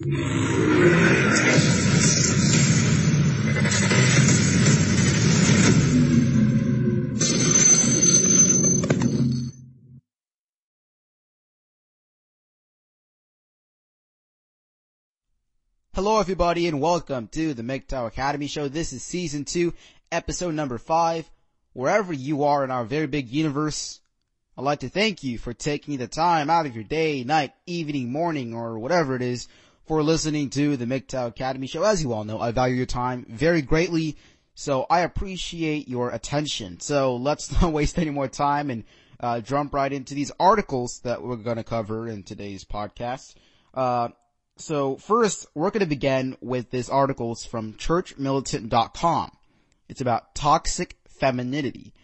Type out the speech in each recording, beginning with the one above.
Hello everybody and welcome to the MGTOW Academy Show. This is season two, episode number five. Wherever you are in our very big universe, I'd like to thank you for taking the time out of your day, night, evening, morning, or whatever it is for listening to the MGTOW Academy Show. As you all know, I value your time very greatly, so I appreciate your attention. So let's not waste any more time and uh, jump right into these articles that we're going to cover in today's podcast. Uh, so first, we're going to begin with this article it's from churchmilitant.com. It's about toxic femininity.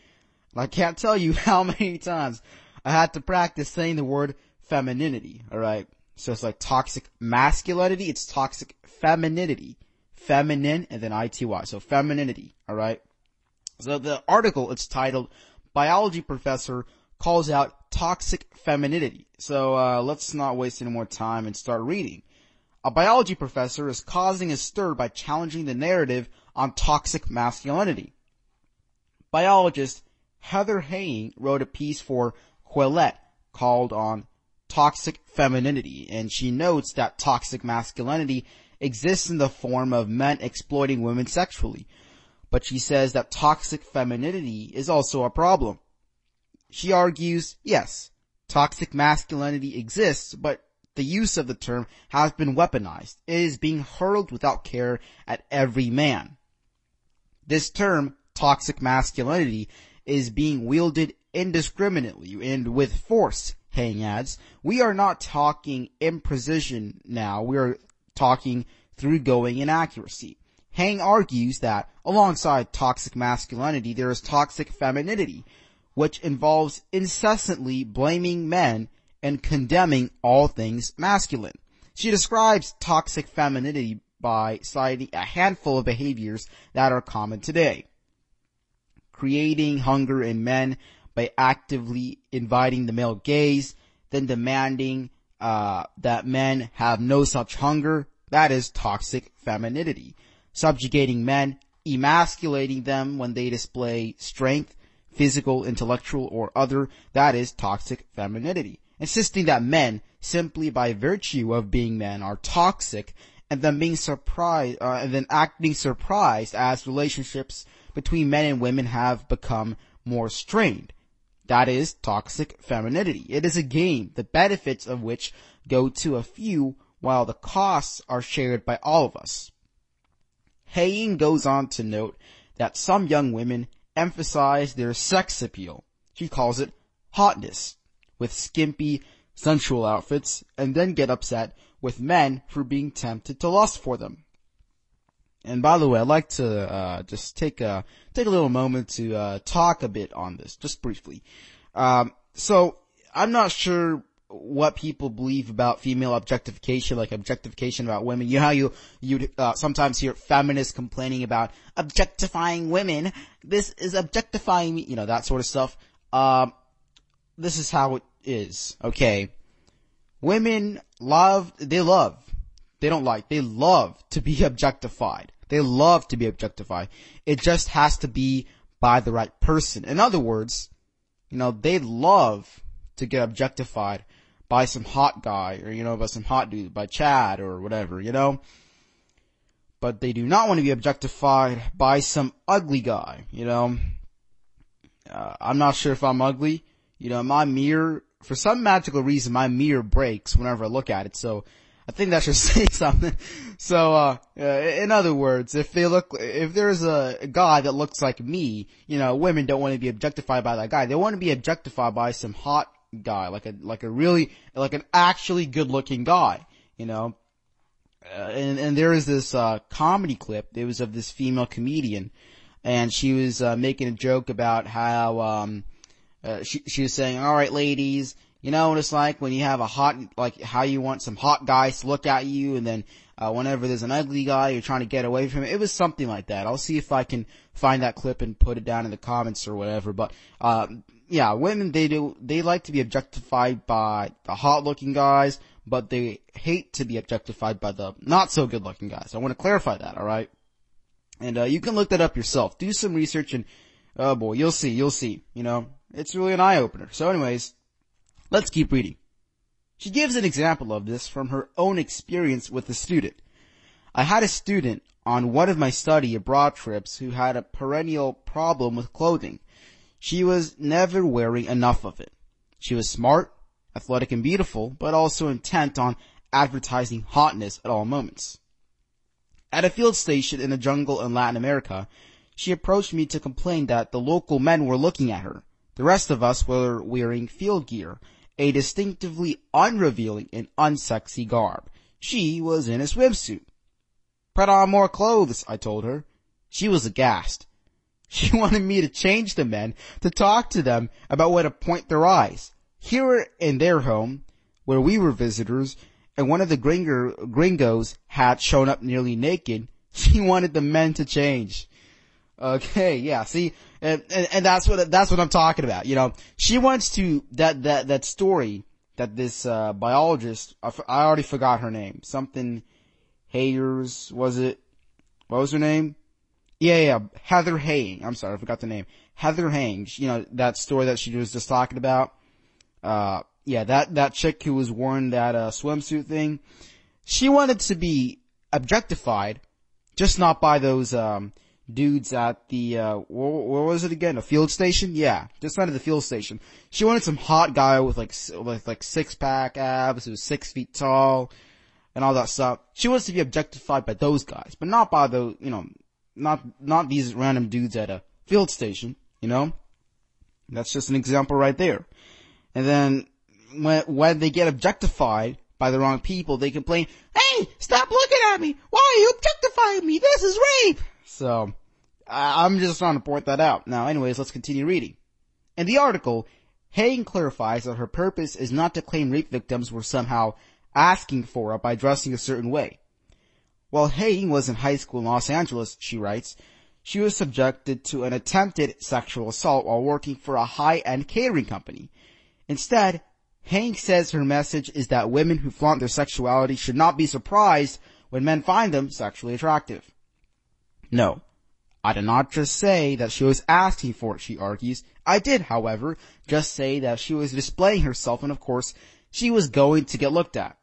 I can't tell you how many times I had to practice saying the word femininity, alright? So it's like toxic masculinity, it's toxic femininity. Feminine and then ITY. So femininity, alright? So the article, it's titled, Biology Professor Calls Out Toxic Femininity. So, uh, let's not waste any more time and start reading. A biology professor is causing a stir by challenging the narrative on toxic masculinity. Biologist Heather Heying wrote a piece for Quillette called on toxic femininity, and she notes that toxic masculinity exists in the form of men exploiting women sexually. But she says that toxic femininity is also a problem. She argues, yes, toxic masculinity exists, but the use of the term has been weaponized. It is being hurled without care at every man. This term, toxic masculinity, is being wielded indiscriminately and with force, Heying adds. We are not talking imprecision now, we are talking through going inaccuracy. Heying argues that alongside toxic masculinity, there is toxic femininity, which involves incessantly blaming men and condemning all things masculine. She describes toxic femininity by citing a handful of behaviors that are common today. Creating hunger in men by actively inviting the male gaze, then demanding uh, that men have no such hunger. That is toxic femininity. Subjugating men, emasculating them when they display strength, physical, intellectual, or other. That is toxic femininity insisting that men, simply by virtue of being men, are toxic, and then being surprised, uh, and then acting surprised as relationships between men and women have become more strained. That is toxic femininity. It is a game, the benefits of which go to a few while the costs are shared by all of us. Heying goes on to note that some young women emphasize their sex appeal. She calls it hotness with skimpy, sensual outfits and then get upset with men for being tempted to lust for them. And by the way, I'd like to uh, just take a take a little moment to uh, talk a bit on this, just briefly. Um, so I'm not sure what people believe about female objectification, like objectification about women. You know how you you uh, sometimes hear feminists complaining about objectifying women. This is objectifying me, you know that sort of stuff. Um, this is how it is, okay? Women love, they love, they don't like, they love to be objectified. They love to be objectified. It just has to be by the right person. In other words, you know, they love to get objectified by some hot guy or, you know, by some hot dude, by Chad or whatever, you know? But they do not want to be objectified by some ugly guy, you know? Uh, I'm not sure if I'm ugly, you know, my mirror, for some magical reason, my mirror breaks whenever I look at it. So I think that should say something. So, uh, in other words, if they look, if there's a guy that looks like me, you know, women don't want to be objectified by that guy. They want to be objectified by some hot guy, like a, like a really, like an actually good looking guy, you know. Uh, and, and there is this, uh, comedy clip. It was of this female comedian and she was, uh, making a joke about how, um, uh, she, she was saying, all right, ladies, you know what it's like when you have a hot, like how you want some hot guys to look at you and then, uh, whenever there's an ugly guy, you're trying to get away from it. It was something like that. I'll see if I can find that clip and put it down in the comments or whatever. But, uh, yeah, women, they do, they like to be objectified by the hot looking guys, but they hate to be objectified by the not so good looking guys. I want to clarify that, alright? And, uh, you can look that up yourself. Do some research and, oh boy, you'll see, you'll see, you know, it's really an eye opener. So anyways, let's keep reading. She gives an example of this from her own experience with a student. I had a student on one of my study abroad trips who had a perennial problem with clothing. She was never wearing enough of it. She was smart, athletic and beautiful, but also intent on advertising hotness at all moments. At a field station in a jungle in Latin America, she approached me to complain that the local men were looking at her. The rest of us were wearing field gear, a distinctively unrevealing and unsexy garb. She was in a swimsuit. Put on more clothes, I told her. She was aghast. She wanted me to change the men to talk to them about where to point their eyes. Here in their home, where we were visitors, and one of the gringo, gringos had shown up nearly naked, she wanted the men to change. Okay, yeah, see, and, and, and, that's what, that's what I'm talking about, you know. She wants to, that, that, that story that this, uh, biologist, I, already forgot her name, something Hayers, was it? What was her name? Yeah, yeah, Heather Heying. I'm sorry, I forgot the name. Heather Heying. You know, that story that she was just talking about. Uh, yeah, that, that chick who was wearing that, uh, swimsuit thing. She wanted to be objectified, just not by those, um, dudes at the, uh, where, was it again? A field station? Yeah, just out of the field station. She wanted some hot guy with like, with like six pack abs, who was six feet tall, and all that stuff. She wants to be objectified by those guys, but not by the, you know, not, not these random dudes at a field station, you know? That's just an example right there. And then, when, when they get objectified by the wrong people, they complain, hey, stop looking at me! Why are you objectifying me? This is rape! So, I'm just trying to point that out. Now anyways, let's continue reading. In the article, Heying clarifies that her purpose is not to claim rape victims were somehow asking for it by dressing a certain way. While Heying was in high school in Los Angeles, she writes, she was subjected to an attempted sexual assault while working for a high-end catering company. Instead, Heying says her message is that women who flaunt their sexuality should not be surprised when men find them sexually attractive. No, I did not just say that she was asking for it, she argues. I did, however, just say that she was displaying herself and of course, she was going to get looked at.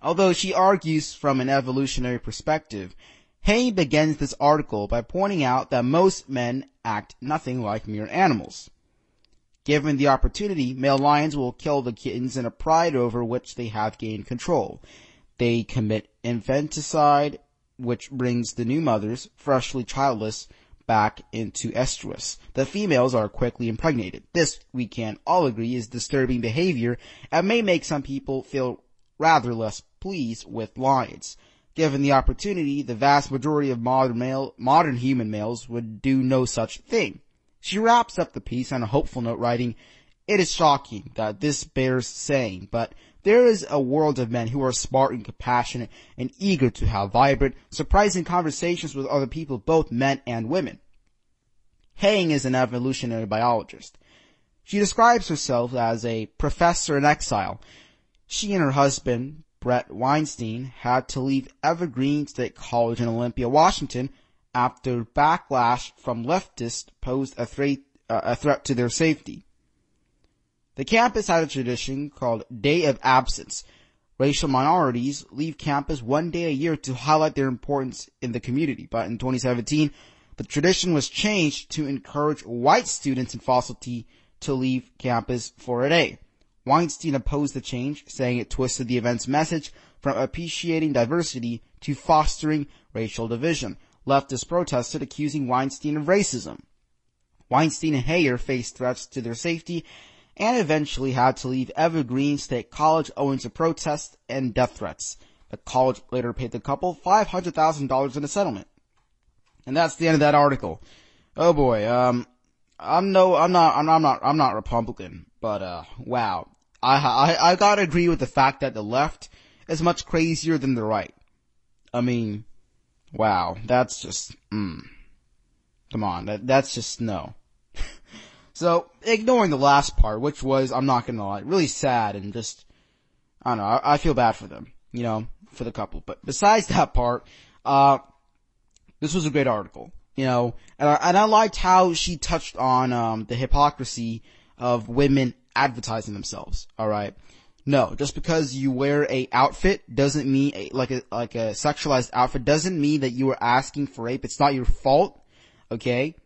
Although she argues from an evolutionary perspective, Hay begins this article by pointing out that most men act nothing like mere animals. Given the opportunity, male lions will kill the kittens in a pride over which they have gained control. They commit infanticide, which brings the new mothers, freshly childless, back into estrus. The females are quickly impregnated. This, we can all agree, is disturbing behavior and may make some people feel rather less pleased with lions. Given the opportunity, the vast majority of modern male, modern human males would do no such thing. She wraps up the piece on a hopeful note writing, it is shocking that this bears saying, but there is a world of men who are smart and compassionate and eager to have vibrant, surprising conversations with other people, both men and women. Heying is an evolutionary biologist. She describes herself as a professor in exile. She and her husband, Bret Weinstein, had to leave Evergreen State College in Olympia, Washington after backlash from leftists posed a threat, uh, a threat to their safety. The campus had a tradition called Day of Absence. Racial minorities leave campus one day a year to highlight their importance in the community. But in 2017, the tradition was changed to encourage white students in faculty to leave campus for a day. Weinstein opposed the change, saying it twisted the event's message from appreciating diversity to fostering racial division. Leftists protested, accusing Weinstein of racism. Weinstein and Heying faced threats to their safety and eventually had to leave Evergreen State College owing to protests and death threats. The college later paid the couple $500,000 in a settlement. And that's the end of that article. Oh boy, um, I'm no, I'm not, I'm, I'm not, I'm not Republican, but uh, wow. I, I, I gotta agree with the fact that the left is much crazier than the right. I mean, wow, that's just, mm. Come on, that, that's just no. So, ignoring the last part, which was, I'm not gonna lie, really sad and just, I don't know, I, I feel bad for them, you know, for the couple. But besides that part, uh, this was a great article, you know, and I, and I liked how she touched on, um, the hypocrisy of women advertising themselves, alright? No, just because you wear a outfit doesn't mean, like a, like a sexualized outfit doesn't mean that you are asking for rape. It's not your fault, okay?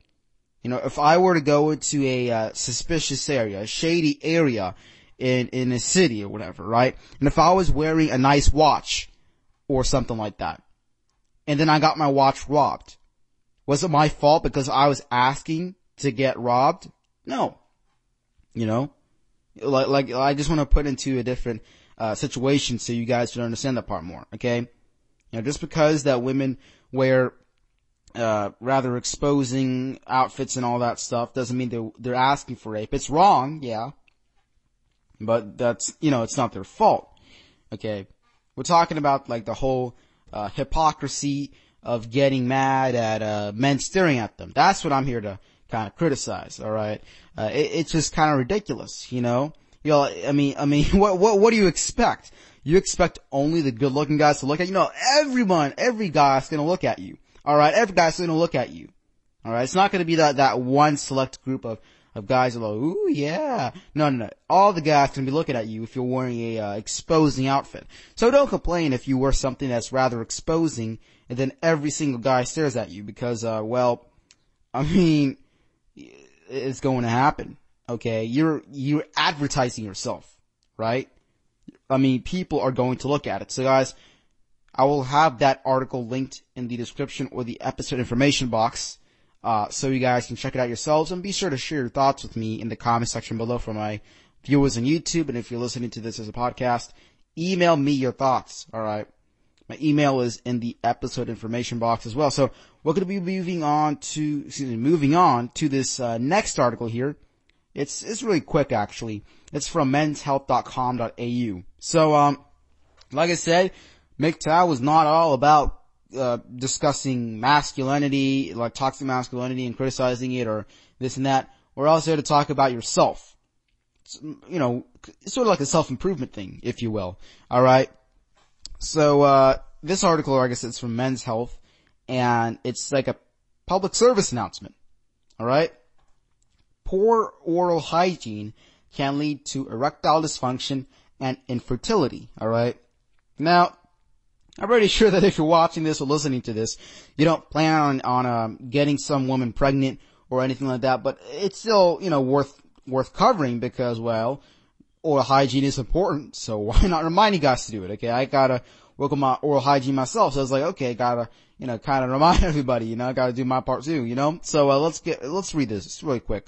You know, if I were to go into a uh, suspicious area, a shady area in, in a city or whatever, right? And if I was wearing a nice watch or something like that, and then I got my watch robbed, was it my fault because I was asking to get robbed? No. You know? Like, like, I just want to put into a different, uh, situation so you guys can understand that part more, okay? You know, just because that women wear, uh, rather exposing outfits and all that stuff doesn't mean they're, they're asking for rape. It's wrong, yeah. But that's, you know, it's not their fault. Okay. We're talking about like the whole, uh, hypocrisy of getting mad at, uh, men staring at them. That's what I'm here to kind of criticize, alright? Uh, it, it's just kind of ridiculous, you know? Know, I mean, I mean, what, what, what do you expect? You expect only the good looking guys to look at you? No, everyone, every guy's gonna look at you. Alright, every guy's gonna look at you. Alright, it's not gonna be that, that one select group of, of guys who are like, ooh yeah. No, no, no. All the guys can be looking at you if you're wearing a, uh, exposing outfit. So don't complain if you wear something that's rather exposing and then every single guy stares at you because, uh, well, I mean, it's going to happen. Okay. You're, you're advertising yourself, right? I mean, people are going to look at it. So guys, I will have that article linked in the description or the episode information box. Uh, so you guys can check it out yourselves and be sure to share your thoughts with me in the comment section below for my viewers on YouTube. And if you're listening to this as a podcast, email me your thoughts. All right. My email is in the episode information box as well. So we're going to be moving on to, excuse me, moving on to this uh, next article here. It's it's really quick actually. It's from menshealth.com.au. So um, like I said, MGTOW was not all about uh, discussing masculinity, like toxic masculinity and criticizing it or this and that. We're also here to talk about yourself. It's, you know, it's sort of like a self-improvement thing, if you will. Alright? So, uh, this article, I guess it's from Men's Health, and it's like a public service announcement. Alright? Poor oral hygiene can lead to erectile dysfunction and infertility. Alright? Now, I'm pretty sure that if you're watching this or listening to this, you don't plan on, on, um, getting some woman pregnant or anything like that, but it's still, you know, worth, worth covering because, well, oral hygiene is important, so why not remind you guys to do it, okay? I gotta work on my oral hygiene myself, so it's like, okay, gotta, you know, kinda remind everybody, you know, I gotta do my part too, you know? So, uh, let's get, let's read this, it's really quick.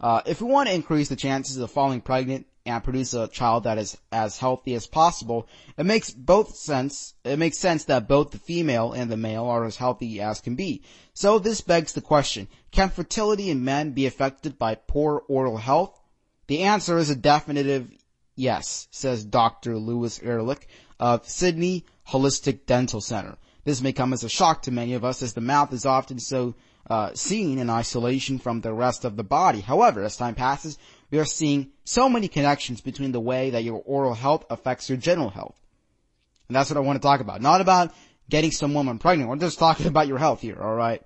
Uh, if we want to increase the chances of falling pregnant and produce a child that is as healthy as possible, it makes both sense, it makes sense that both the female and the male are as healthy as can be. So this begs the question, can fertility in men be affected by poor oral health? The answer is a definitive yes, says Dr. Lewis Ehrlich of Sydney Holistic Dental Center. This may come as a shock to many of us as the mouth is often so uh, seen in isolation from the rest of the body. However, as time passes, we are seeing so many connections between the way that your oral health affects your general health. And that's what I want to talk about. Not about getting some woman pregnant. We're just talking about your health here, alright?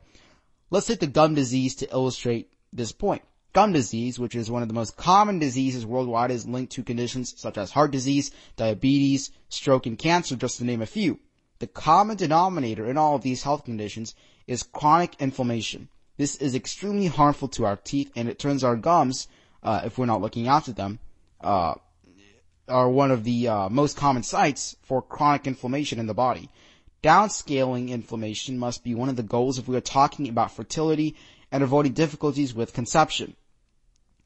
Let's take the gum disease to illustrate this point. Gum disease, which is one of the most common diseases worldwide, is linked to conditions such as heart disease, diabetes, stroke, and cancer, just to name a few. The common denominator in all of these health conditions is chronic inflammation. This is extremely harmful to our teeth and it turns our gums, uh, if we're not looking after them, uh, are one of the uh, most common sites for chronic inflammation in the body. Downscaling inflammation must be one of the goals if we are talking about fertility and avoiding difficulties with conception.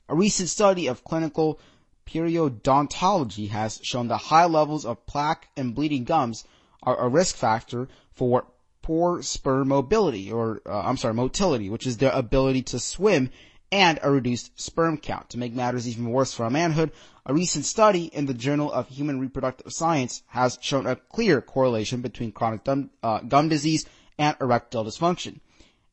A recent study of clinical periodontology has shown that high levels of plaque and bleeding gums are a risk factor for poor sperm mobility, or uh, I'm sorry, motility, which is their ability to swim, and a reduced sperm count. To make matters even worse for our manhood, a recent study in the Journal of Human Reproductive Science has shown a clear correlation between chronic gum, uh, gum disease and erectile dysfunction.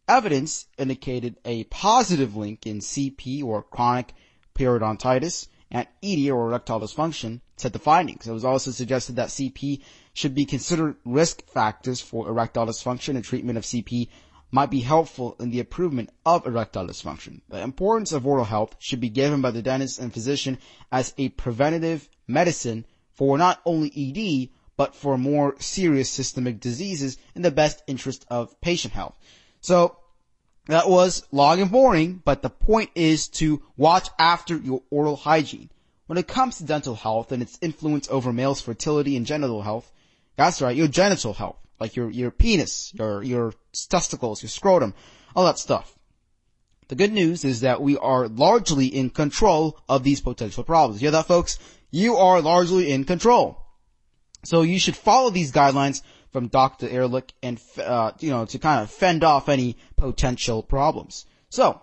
Evidence indicated a positive link in CP or chronic periodontitis and ED or erectile dysfunction said the findings. It was also suggested that CP should be considered risk factors for erectile dysfunction and treatment of CP might be helpful in the improvement of erectile dysfunction. The importance of oral health should be given by the dentist and physician as a preventative medicine for not only ED, but for more serious systemic diseases in the best interest of patient health. So, that was long and boring, but the point is to watch after your oral hygiene. When it comes to dental health and its influence over males' fertility and genital health, that's right, your genital health, like your, your penis, your, your testicles, your scrotum, all that stuff. The good news is that we are largely in control of these potential problems. You hear that folks? You are largely in control. So you should follow these guidelines from Dr. Ehrlich and, uh, you know, to kind of fend off any potential problems. So,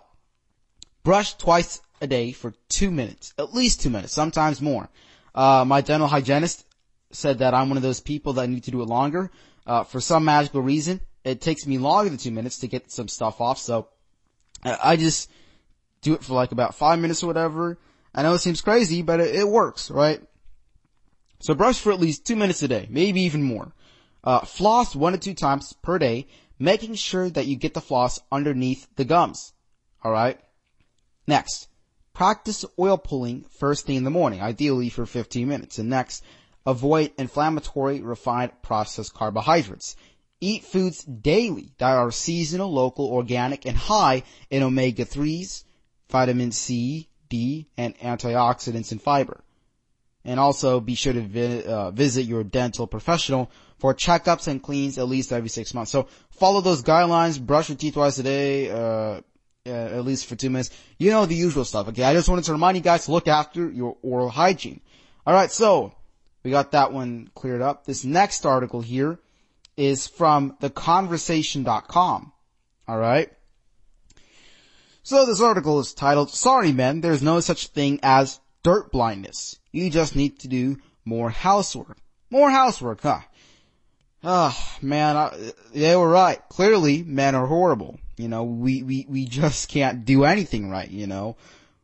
brush twice a day for two minutes, at least two minutes, sometimes more. Uh, my dental hygienist said that I'm one of those people that need to do it longer. Uh, for some magical reason, it takes me longer than two minutes to get some stuff off, so I just do it for like about five minutes or whatever. I know it seems crazy, but it, it works, right? So brush for at least two minutes a day, maybe even more. Uh, floss one to two times per day, making sure that you get the floss underneath the gums. Alright? Next, practice oil pulling first thing in the morning, ideally for 15 minutes. And next, avoid inflammatory refined processed carbohydrates. Eat foods daily that are seasonal, local, organic, and high in omega-3s, vitamin C, D, and antioxidants and fiber and also be sure to vi- uh, visit your dental professional for checkups and cleans at least every six months. So follow those guidelines, brush your teeth twice a day, uh, at least for two minutes. You know the usual stuff, okay? I just wanted to remind you guys to look after your oral hygiene. Alright, so, we got that one cleared up. This next article here is from theconversation.com. Alright? So this article is titled, Sorry men, there's no such thing as dirt blindness. You just need to do more housework. More housework, huh? Ah, oh, man, I, they were right. Clearly, men are horrible. You know, we, we, we just can't do anything right, you know?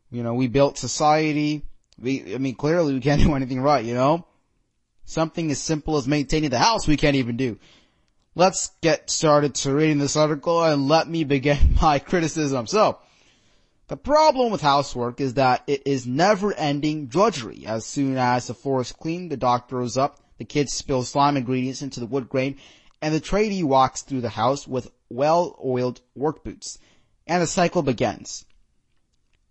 You know, we built society. We, I mean, clearly we can't do anything right, you know? Something as simple as maintaining the house we can't even do. Let's get started to reading this article and let me begin my criticism. So, the problem with housework is that it is never ending drudgery. As soon as the floor is clean, the dog throws up, the kids spill slime ingredients into the wood grain, and the tradie walks through the house with well-oiled work boots. And the cycle begins.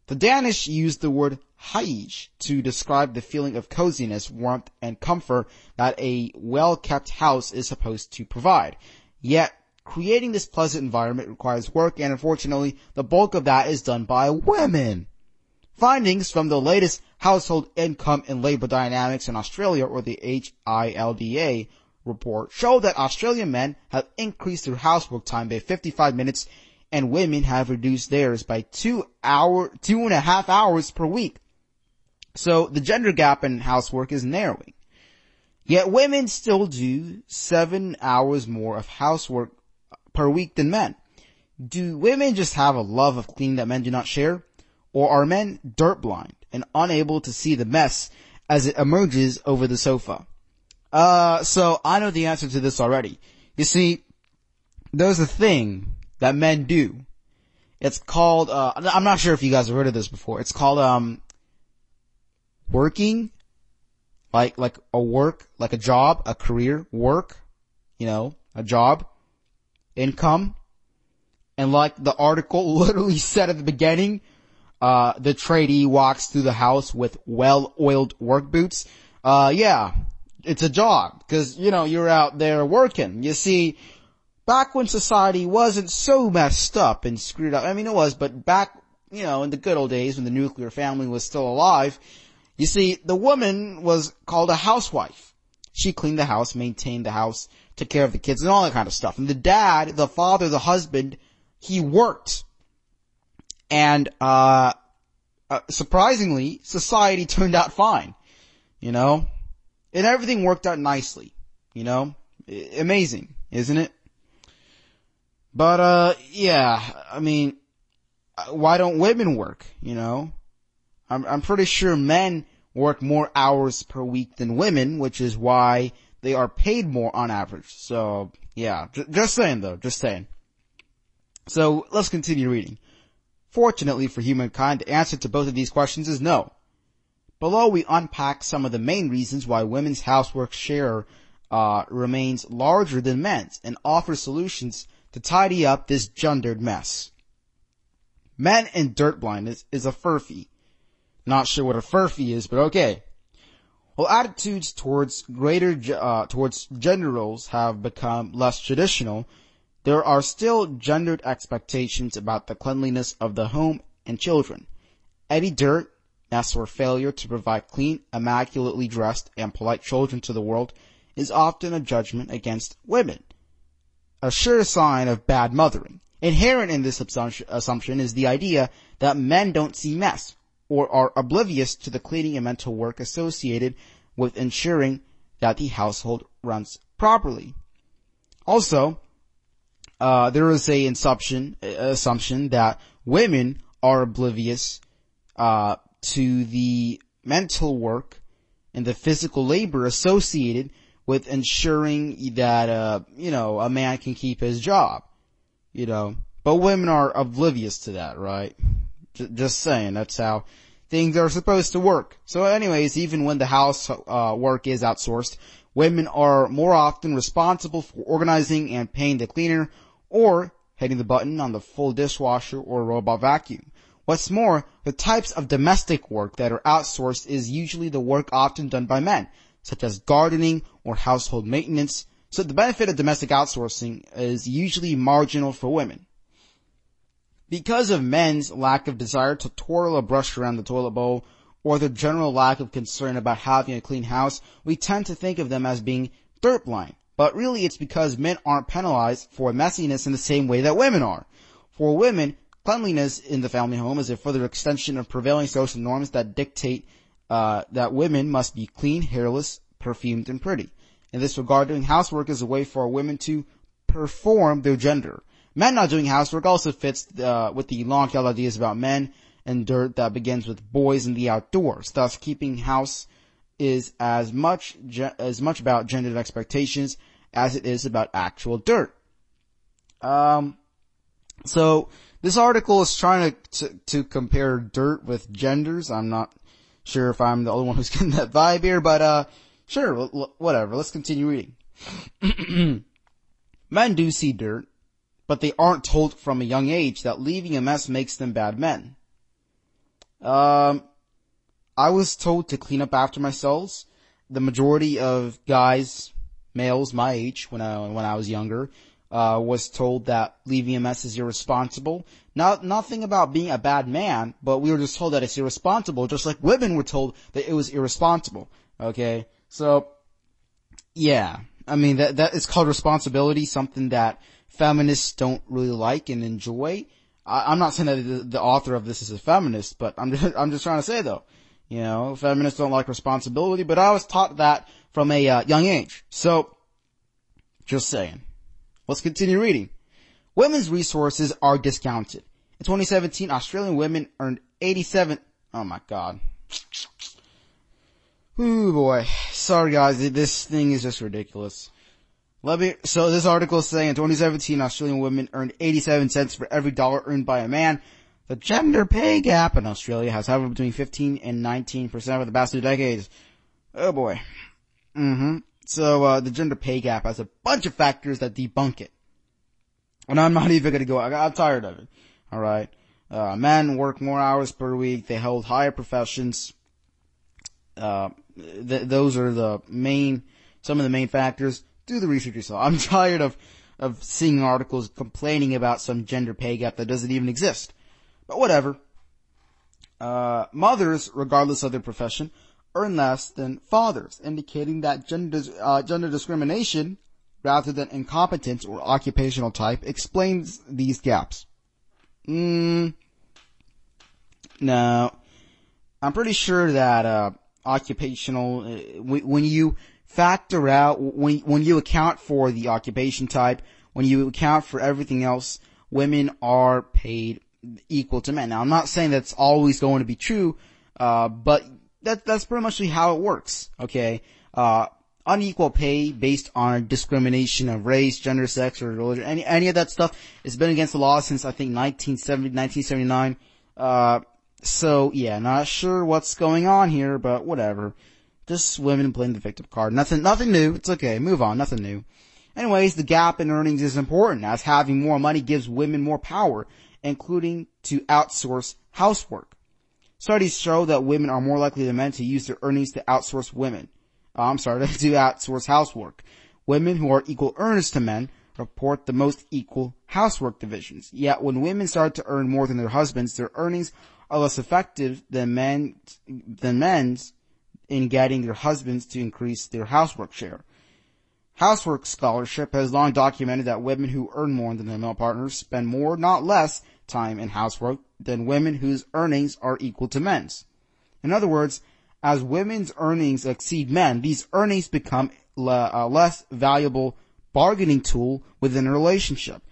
The Danish use the word hygge to describe the feeling of coziness, warmth, and comfort that a well-kept house is supposed to provide. Yet, creating this pleasant environment requires work and unfortunately the bulk of that is done by women. Findings from the latest Household Income and Labor Dynamics in Australia or the HILDA report show that Australian men have increased their housework time by 55 minutes and women have reduced theirs by two hour, two and a half hours per week. So the gender gap in housework is narrowing. Yet women still do seven hours more of housework per week than men. Do women just have a love of cleaning that men do not share? Or are men dirt blind and unable to see the mess as it emerges over the sofa? Uh, so I know the answer to this already. You see, there's a thing that men do. It's called, uh, I'm not sure if you guys have heard of this before. It's called, um, working, like, like a work, like a job, a career, work, you know, a job income. And like the article literally said at the beginning, uh, the tradie walks through the house with well-oiled work boots. Uh, yeah, it's a job because, you know, you're out there working. You see, back when society wasn't so messed up and screwed up, I mean it was, but back, you know, in the good old days when the nuclear family was still alive, you see, the woman was called a housewife. She cleaned the house, maintained the house, took care of the kids and all that kind of stuff. And the dad, the father, the husband, he worked. And, uh, uh, surprisingly, society turned out fine. You know? And everything worked out nicely. You know? I- amazing, isn't it? But, uh, yeah, I mean, uh, why don't women work, you know? I'm, I'm pretty sure men work more hours per week than women, which is why they are paid more on average. So, yeah, j- just saying though, just saying. So, let's continue reading. Fortunately for humankind, the answer to both of these questions is no. Below we unpack some of the main reasons why women's housework share uh, remains larger than men's and offer solutions to tidy up this gendered mess. Men and dirt blindness is a furphy. Not sure what a furphy is, but okay. While attitudes towards greater, uh, towards gender roles have become less traditional, there are still gendered expectations about the cleanliness of the home and children. Any dirt, mess or failure to provide clean, immaculately dressed, and polite children to the world is often a judgment against women. A sure sign of bad mothering. Inherent in this assumption is the idea that men don't see mess or are oblivious to the cleaning and mental work associated with ensuring that the household runs properly. Also, uh, there is a assumption, assumption that women are oblivious uh, to the mental work and the physical labor associated with ensuring that, uh, you know, a man can keep his job, you know, but women are oblivious to that, right? J- just saying, that's how things are supposed to work. So anyways, even when the house, uh, work is outsourced, women are more often responsible for organizing and paying the cleaner or hitting the button on the full dishwasher or robot vacuum. What's more, the types of domestic work that are outsourced is usually the work often done by men, such as gardening or household maintenance, so the benefit of domestic outsourcing is usually marginal for women. Because of men's lack of desire to twirl a brush around the toilet bowl or their general lack of concern about having a clean house, we tend to think of them as being dirt blind. But really it's because men aren't penalized for messiness in the same way that women are. For women, cleanliness in the family home is a further extension of prevailing social norms that dictate uh, that women must be clean, hairless, perfumed, and pretty. In this regard, doing housework is a way for women to perform their gender. Men not doing housework also fits uh, with the long-held ideas about men and dirt that begins with boys in the outdoors. Thus, keeping house is as much as much about gendered expectations as it is about actual dirt. Um, so this article is trying to, to, to compare dirt with genders. I'm not sure if I'm the only one who's getting that vibe here, but, uh, sure, whatever. Let's continue reading. men do see dirt, but they aren't told from a young age that leaving a mess makes them bad men. Um, I was told to clean up after myself. The majority of guys, males my age, when I, when I was younger, uh, was told that leaving a mess is irresponsible. Not, nothing about being a bad man, but we were just told that it's irresponsible, just like women were told that it was irresponsible. Okay? So, yeah. I mean, that, that is called responsibility, something that feminists don't really like and enjoy. I, am not saying that the, the, author of this is a feminist, but I'm just, I'm just trying to say though, you know, feminists don't like responsibility, but I was taught that from a uh, young age. So, just saying. Let's continue reading. Women's resources are discounted. In 2017, Australian women earned 87, oh my god. Ooh boy. Sorry guys, this thing is just ridiculous. Let me, so this article is saying in 2017, Australian women earned 87 cents for every dollar earned by a man. The gender pay gap in Australia has hovered between 15 and 19% over the past two decades. Oh boy. Mm-hmm. So, uh, the gender pay gap has a bunch of factors that debunk it. And I'm not even gonna go, I got tired of it. Alright. Uh, men work more hours per week, they hold higher professions. Uh, th- those are the main, some of the main factors. Do the research yourself. I'm tired of, of seeing articles complaining about some gender pay gap that doesn't even exist. But whatever. Uh, mothers, regardless of their profession, earn less than fathers, indicating that gender, uh, gender discrimination, rather than incompetence or occupational type, explains these gaps. Mm, no. I'm pretty sure that, uh, occupational, uh, when you factor out, when, when you account for the occupation type, when you account for everything else, women are paid equal to men. Now I'm not saying that's always going to be true, Uh, but that, that's pretty much how it works. Okay. Uh, unequal pay based on discrimination of race, gender, sex, or religion, any, any of that stuff has been against the law since I think 1970, 1979. Uh, so yeah, not sure what's going on here, but whatever. Just women playing the victim card. Nothing, nothing new. It's okay. Move on. Nothing new. Anyways, the gap in earnings is important as having more money gives women more power, including to outsource housework. Studies show that women are more likely than men to use their earnings to outsource women. Uh, I'm sorry, to outsource housework. Women who are equal earners to men report the most equal housework divisions. Yet when women start to earn more than their husbands, their earnings are less effective than men, than men's in getting their husbands to increase their housework share. Housework scholarship has long documented that women who earn more than their male partners spend more, not less, time in housework than women whose earnings are equal to men's. In other words, as women's earnings exceed men, these earnings become a less valuable bargaining tool within a relationship.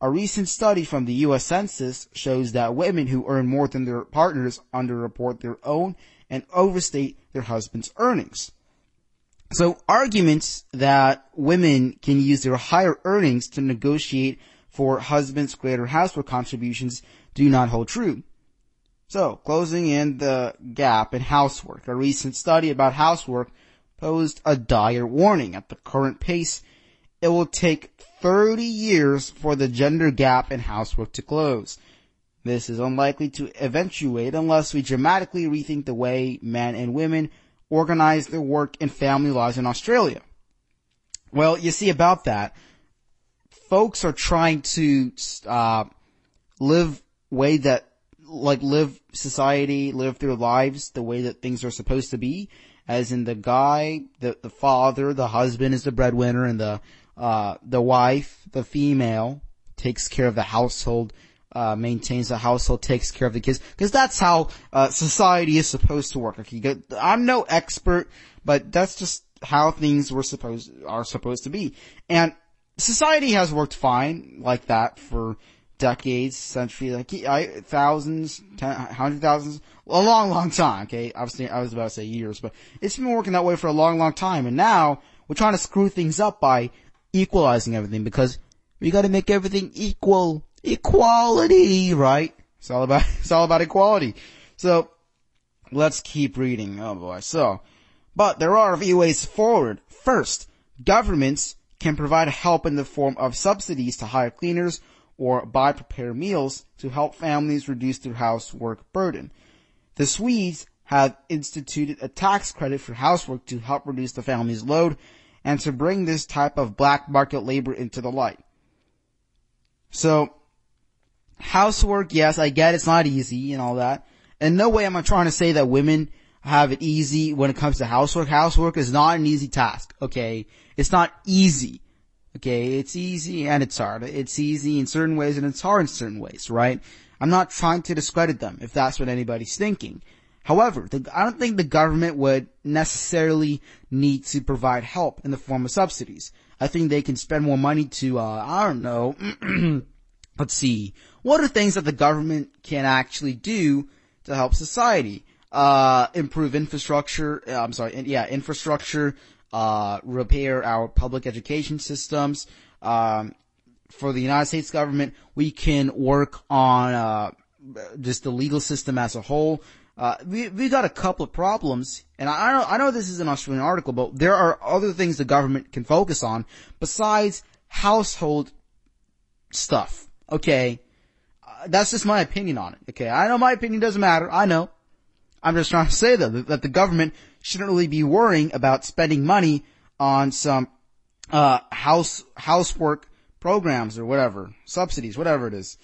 A recent study from the U.S. Census shows that women who earn more than their partners underreport their own and overstate their husband's earnings. So arguments that women can use their higher earnings to negotiate for husbands' greater housework contributions do not hold true. So, closing in the gap in housework. A recent study about housework posed a dire warning. At the current pace, it will take 30 years for the gender gap in housework to close. This is unlikely to eventuate unless we dramatically rethink the way men and women organize their work and family lives in Australia. Well, you see about that, folks are trying to, uh, live way that, like live society, live their lives the way that things are supposed to be, as in the guy, the, the father, the husband is the breadwinner and the, uh, the wife, the female, takes care of the household, uh, maintains the household, takes care of the kids, because that's how uh, society is supposed to work. Okay, I'm no expert, but that's just how things were supposed are supposed to be, and society has worked fine like that for decades, centuries, like I, thousands, ten, hundred thousands, a long, long time. Okay, obviously I was about to say years, but it's been working that way for a long, long time, and now we're trying to screw things up by equalizing everything because we got to make everything equal equality, right? It's all about, it's all about equality. So, let's keep reading. Oh boy. So, but there are a few ways forward. First, governments can provide help in the form of subsidies to hire cleaners or buy prepared meals to help families reduce their housework burden. The Swedes have instituted a tax credit for housework to help reduce the family's load and to bring this type of black market labor into the light. So, housework, yes, I get it's not easy and all that. And no way am I trying to say that women have it easy when it comes to housework. Housework is not an easy task, okay? It's not easy. Okay, it's easy and it's hard. It's easy in certain ways and it's hard in certain ways, right? I'm not trying to discredit them if that's what anybody's thinking. However, the, I don't think the government would necessarily need to provide help in the form of subsidies. I think they can spend more money to, uh, I don't know, let's see, what are things that the government can actually do to help society? Uh, improve infrastructure, uh, I'm sorry, yeah, infrastructure, uh, repair our public education systems. Um, for the United States government, we can work on, uh, just the legal system as a whole. Uh, we, we got a couple of problems, and I, I know, I know this is an Australian article, but there are other things the government can focus on besides household stuff. Okay that's just my opinion on it. Okay. I know my opinion doesn't matter. I know. I'm just trying to say though that the government shouldn't really be worrying about spending money on some, uh, house, housework programs or whatever, subsidies, whatever it is.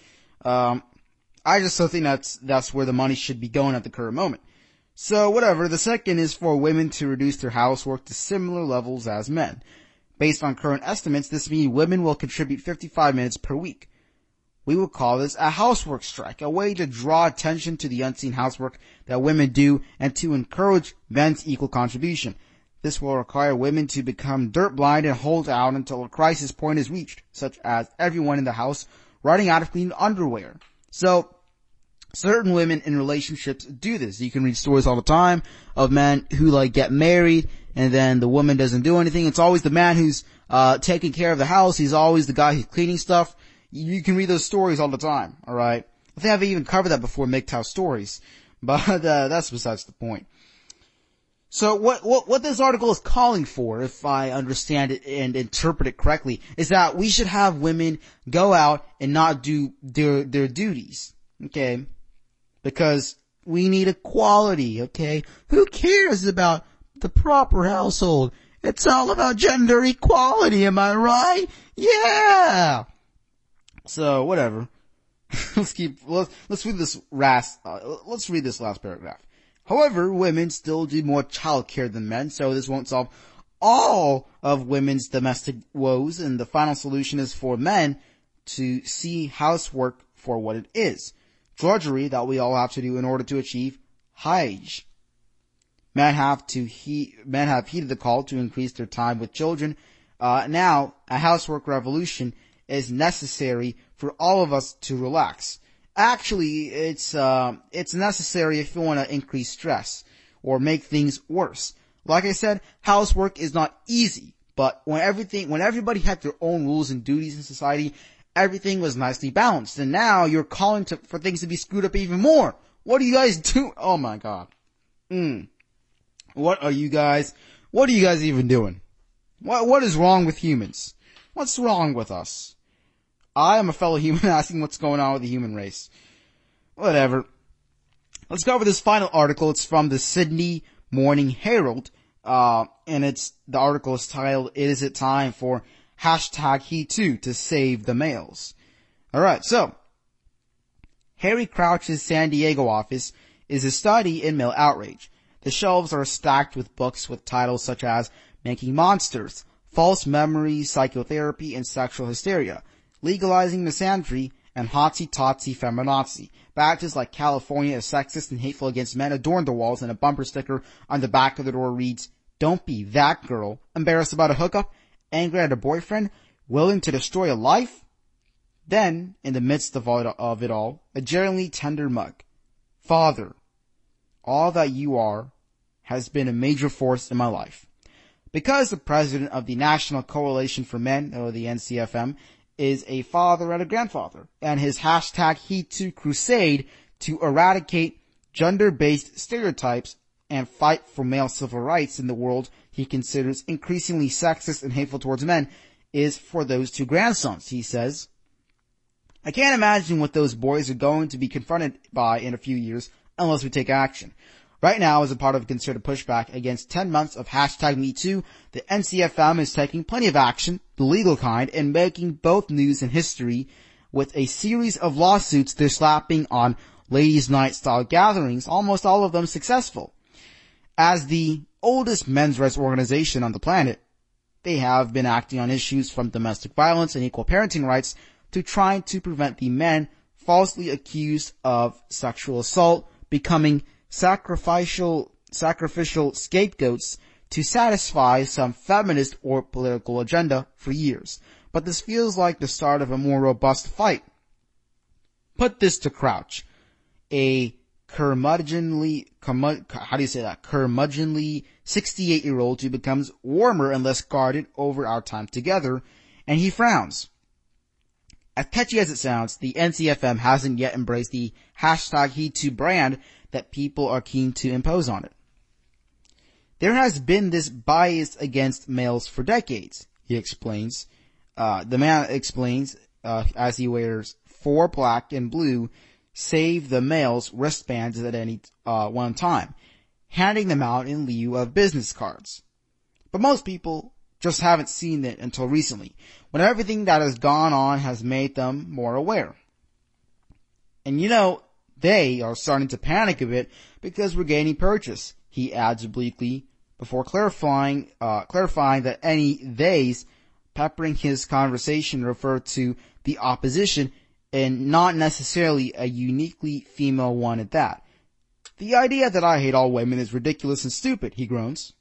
Um, I just don't think that's, that's where the money should be going at the current moment. So whatever. The second is for women to reduce their housework to similar levels as men. Based on current estimates, this means women will contribute 55 minutes per week. We would call this a housework strike, a way to draw attention to the unseen housework that women do and to encourage men's equal contribution. This will require women to become dirt blind and hold out until a crisis point is reached, such as everyone in the house running out of clean underwear. So, certain women in relationships do this. You can read stories all the time of men who like get married and then the woman doesn't do anything. It's always the man who's, uh, taking care of the house. He's always the guy who's cleaning stuff. You can read those stories all the time, alright? I think I've even covered that before MGTOW stories, but, uh, that's besides the point. So what, what, what this article is calling for, if I understand it and interpret it correctly, is that we should have women go out and not do their, their duties. Okay? Because we need equality, okay? Who cares about the proper household? It's all about gender equality, am I right? Yeah! So, whatever. let's keep, let's, let's read this last, uh, let's read this last paragraph. However, women still do more childcare than men, so this won't solve all of women's domestic woes, and the final solution is for men to see housework for what it is. Drudgery that we all have to do in order to achieve Hajj. Men have to he, men have heeded the call to increase their time with children. Uh, now, a housework revolution is necessary for all of us to relax actually it's uh, it's necessary if you want to increase stress or make things worse. Like I said, housework is not easy, but when everything when everybody had their own rules and duties in society, everything was nicely balanced. And now you're calling to, for things to be screwed up even more. What do you guys do? Oh my god. Mm. What are you guys? What are you guys even doing? What what is wrong with humans? What's wrong with us? I am a fellow human asking what's going on with the human race. Whatever. Let's go over this final article. It's from the Sydney Morning Herald. Uh, and it's, the article is titled, Is It Time for Hashtag He Too to Save the Males? Alright, so, Harry Crouch's San Diego office is a study in male outrage. The shelves are stacked with books with titles such as Making Monsters, False Memories, Psychotherapy, and Sexual Hysteria legalizing misandry, and hotsy-totsy feminazi. Badges like California is sexist and hateful against men adorn the walls and a bumper sticker on the back of the door reads, don't be that girl, embarrassed about a hookup, angry at a boyfriend, willing to destroy a life? Then, in the midst of, all, of it all, a genuinely tender mug. Father, all that you are has been a major force in my life. Because the president of the National Coalition for Men, or the NCFM, is a father and a grandfather. And his hashtag He Too crusade to eradicate gender-based stereotypes and fight for male civil rights in the world he considers increasingly sexist and hateful towards men is for those two grandsons, he says. I can't imagine what those boys are going to be confronted by in a few years unless we take action. Right now, as a part of a concerted pushback against 10 months of hashtag MeToo, the NCFM is taking plenty of action, the legal kind, and making both news and history with a series of lawsuits they're slapping on ladies' night style gatherings, almost all of them successful. As the oldest men's rights organization on the planet, they have been acting on issues from domestic violence and equal parenting rights to trying to prevent the men falsely accused of sexual assault becoming sacrificial, sacrificial scapegoats to satisfy some feminist or political agenda for years. But this feels like the start of a more robust fight. Put this to Crouch. A curmudgeonly, how do you say that? Curmudgeonly 68 year old who becomes warmer and less guarded over our time together, and he frowns. As catchy as it sounds, the NCFM hasn't yet embraced the hashtag he too brand that people are keen to impose on it. There has been this bias against males for decades, he explains. Uh, the man explains, uh, as he wears four black and blue save the males wristbands at any, uh, one time, handing them out in lieu of business cards. But most people just haven't seen it until recently, when everything that has gone on has made them more aware. And you know, they are starting to panic a bit because we're gaining purchase, he adds obliquely before clarifying, uh, clarifying that any theys peppering his conversation refer to the opposition and not necessarily a uniquely female one at that. The idea that I hate all women is ridiculous and stupid, he groans.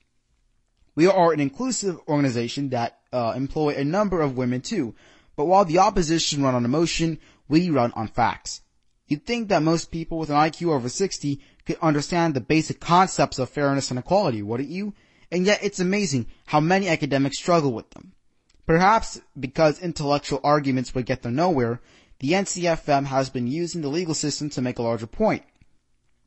We are an inclusive organization that uh, employ a number of women too, but while the opposition run on emotion, we run on facts. You'd think that most people with an IQ over 60 could understand the basic concepts of fairness and equality, wouldn't you? And yet it's amazing how many academics struggle with them. Perhaps because intellectual arguments would get them nowhere, the NCFM has been using the legal system to make a larger point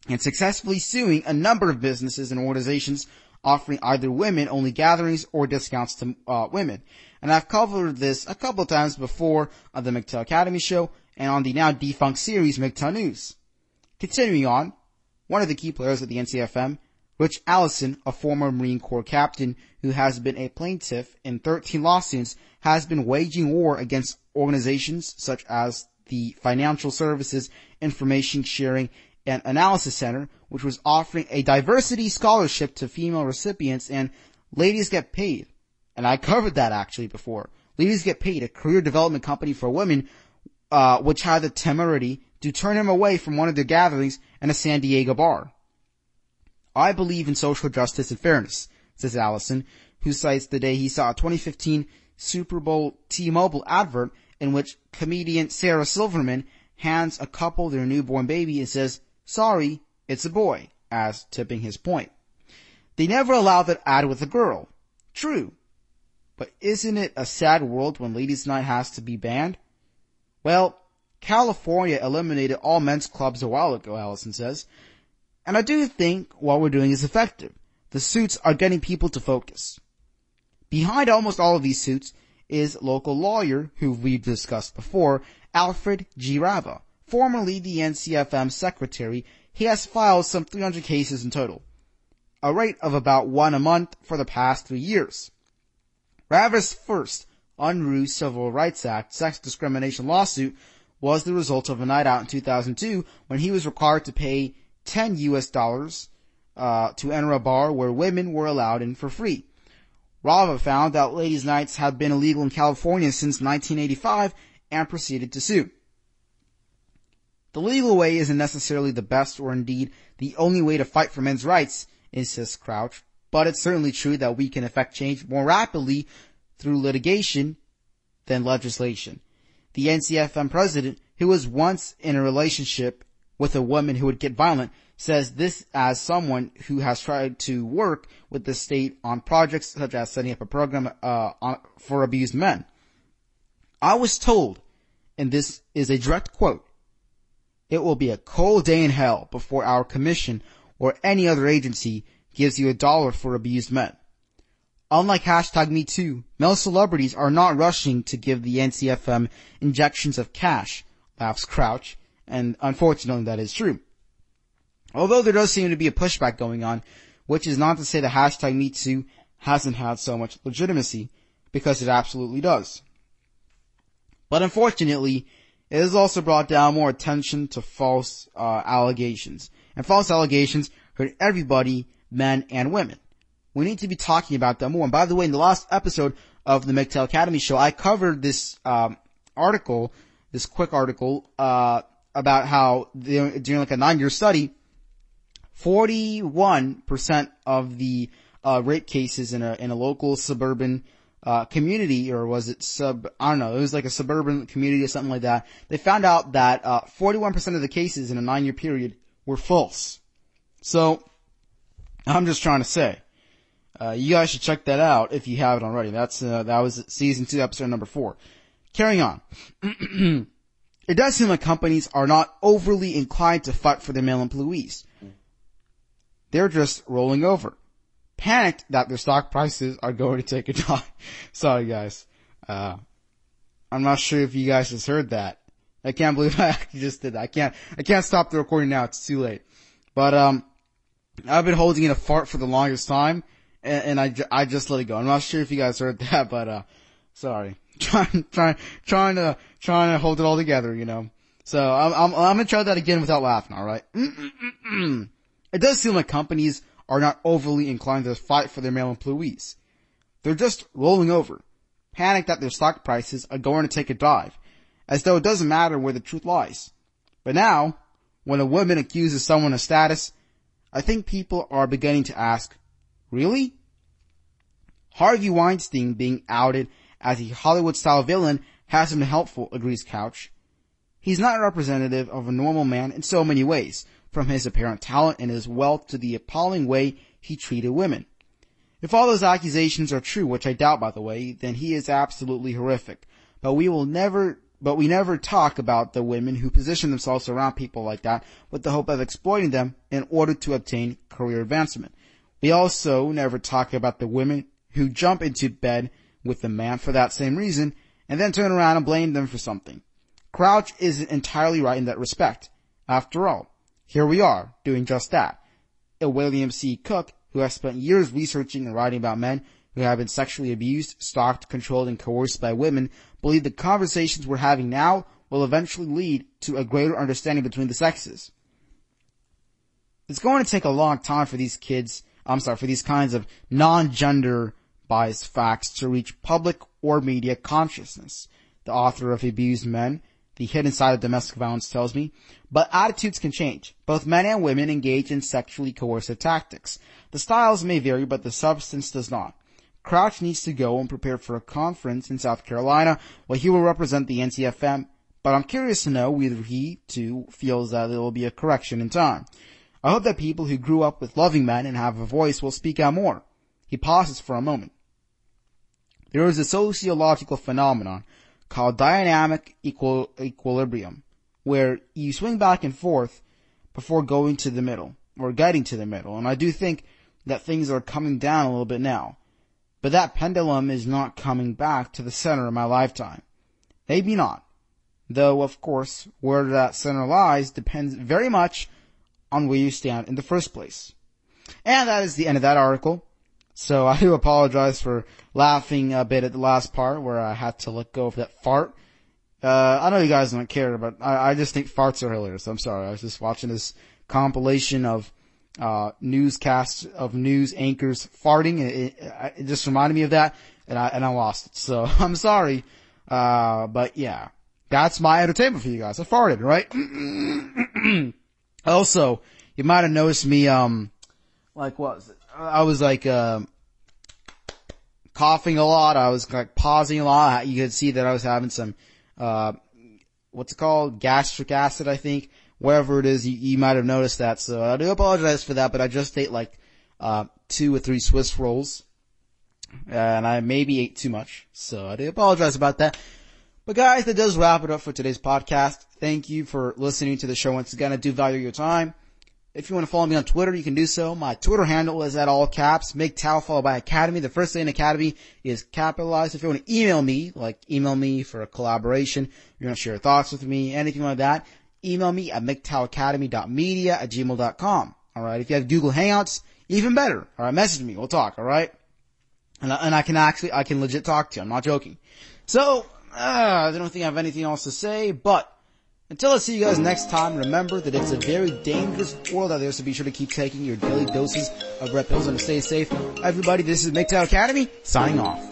and successfully suing a number of businesses and organizations offering either women only gatherings or discounts to uh, women. And I've covered this a couple of times before on the MGTOW Academy show and on the now defunct series MGTOW News. Continuing on, one of the key players of the NCFM, Rich Allison, a former Marine Corps captain who has been a plaintiff in 13 lawsuits, has been waging war against organizations such as the Financial Services Information Sharing and Analysis Center, which was offering a diversity scholarship to female recipients and Ladies Get Paid. And I covered that actually before. Ladies Get Paid, a career development company for women, uh, which had the temerity to turn him away from one of their gatherings in a San Diego bar. I believe in social justice and fairness, says Allison, who cites the day he saw a 2015 Super Bowl T-Mobile advert in which comedian Sarah Silverman hands a couple their newborn baby and says, sorry, it's a boy, as tipping his point. They never allow that ad with a girl. True. But isn't it a sad world when ladies night has to be banned? Well, California eliminated all men's clubs a while ago, Allison says. And I do think what we're doing is effective. The suits are getting people to focus. Behind almost all of these suits is local lawyer, who we've discussed before, Alfred G. Rava. Formerly the NCFM secretary, he has filed some 300 cases in total. A rate of about one a month for the past three years. Rava's first Unruh Civil Rights Act sex discrimination lawsuit was the result of a night out in 2002 when he was required to pay 10 US dollars uh, to enter a bar where women were allowed in for free. Rava found that ladies' nights had been illegal in California since 1985 and proceeded to sue. The legal way isn't necessarily the best or indeed the only way to fight for men's rights, insists Crouch, but it's certainly true that we can effect change more rapidly through litigation than legislation. The NCFM president, who was once in a relationship with a woman who would get violent, says this as someone who has tried to work with the state on projects such as setting up a program uh, on, for abused men. I was told, and this is a direct quote, it will be a cold day in hell before our commission or any other agency gives you a dollar for abused men. Unlike hashtag me too, male celebrities are not rushing to give the NCFM injections of cash, laughs Crouch, and unfortunately that is true. Although there does seem to be a pushback going on, which is not to say the hashtag me too hasn't had so much legitimacy, because it absolutely does. But unfortunately, it has also brought down more attention to false uh, allegations. And false allegations hurt everybody, men and women. We need to be talking about them more. And by the way, in the last episode of the MGTOW Academy show, I covered this um, article, this quick article, uh, about how during like a nine-year study, 41% of the uh, rape cases in a in a local suburban uh, community, or was it sub? I don't know. It was like a suburban community or something like that. They found out that uh, 41% of the cases in a nine-year period were false. So, I'm just trying to say, uh, you guys should check that out if you haven't already. That's uh, that was season two, episode number four. Carrying on. it does seem like companies are not overly inclined to fight for their male employees. They're just rolling over. Panicked that their stock prices are going to take a dive. Sorry guys. Uh, I'm not sure if you guys just heard that. I can't believe I just did that. I can't, I can't stop the recording now. It's too late. But, um, I've been holding in a fart for the longest time and, and I, I just let it go. I'm not sure if you guys heard that, but, uh, sorry. trying, trying, trying to, trying to hold it all together, you know. So I'm, I'm, I'm gonna try that again without laughing, alright? Mm, mm, mm, it does seem like companies are not overly inclined to fight for their male employees. They're just rolling over, panicked that their stock prices are going to take a dive, as though it doesn't matter where the truth lies. But now, when a woman accuses someone of status, I think people are beginning to ask, really? Harvey Weinstein being outed as a Hollywood style villain hasn't been helpful, agrees Crouch. He's not representative of a normal man in so many ways, from his apparent talent and his wealth to the appalling way he treated women. If all those accusations are true, which I doubt by the way, then he is absolutely horrific. But we will never, but we never talk about the women who position themselves around people like that with the hope of exploiting them in order to obtain career advancement. We also never talk about the women who jump into bed with the man for that same reason and then turn around and blame them for something. Crouch isn't entirely right in that respect. After all, here we are, doing just that. A William C. Cook, who has spent years researching and writing about men who have been sexually abused, stalked, controlled, and coerced by women, believe the conversations we're having now will eventually lead to a greater understanding between the sexes. It's going to take a long time for these kids, I'm sorry, for these kinds of non-gender biased facts to reach public or media consciousness. The author of Abused Men the hidden side of domestic violence tells me. But attitudes can change. Both men and women engage in sexually coercive tactics. The styles may vary, but the substance does not. Crouch needs to go and prepare for a conference in South Carolina where he will represent the NCFM, but I'm curious to know whether he, too, feels that there will be a correction in time. I hope that people who grew up with loving men and have a voice will speak out more. He pauses for a moment. There is a sociological phenomenon called dynamic equal, equilibrium, where you swing back and forth before going to the middle, or getting to the middle. And I do think that things are coming down a little bit now. But that pendulum is not coming back to the center of my lifetime. Maybe not. Though, of course, where that center lies depends very much on where you stand in the first place. And that is the end of that article. So I do apologize for laughing a bit at the last part where I had to let go of that fart. Uh, I know you guys don't care, but I, I just think farts are hilarious. I'm sorry. I was just watching this compilation of, uh, newscasts of news anchors farting it, it, it, just reminded me of that and I, and I lost it. So I'm sorry. Uh, but yeah, that's my entertainment for you guys. I farted, right? also, you might have noticed me, um, like what was it? I was like, um, coughing a lot. I was like pausing a lot. You could see that I was having some, uh, what's it called? Gastric acid, I think. Wherever it is, you, you might have noticed that. So I do apologize for that, but I just ate like, uh, two or three Swiss rolls. And I maybe ate too much. So I do apologize about that. But guys, that does wrap it up for today's podcast. Thank you for listening to the show once again. I do value your time. If you want to follow me on Twitter, you can do so. My Twitter handle is at all caps, MGTOW followed by Academy. The first thing in Academy is capitalized. If you want to email me, like email me for a collaboration, you want to share thoughts with me, anything like that, email me at MGTOWacademy.media at gmail.com. Alright. If you have Google Hangouts, even better. Alright. Message me. We'll talk. Alright. And, I, and I can actually, I can legit talk to you. I'm not joking. So, Ah, I don't think I have anything else to say, but until I see you guys next time, remember that it's a very dangerous world out there, so be sure to keep taking your daily doses of red pills and stay safe. Everybody, this is MGTOW Academy, signing off.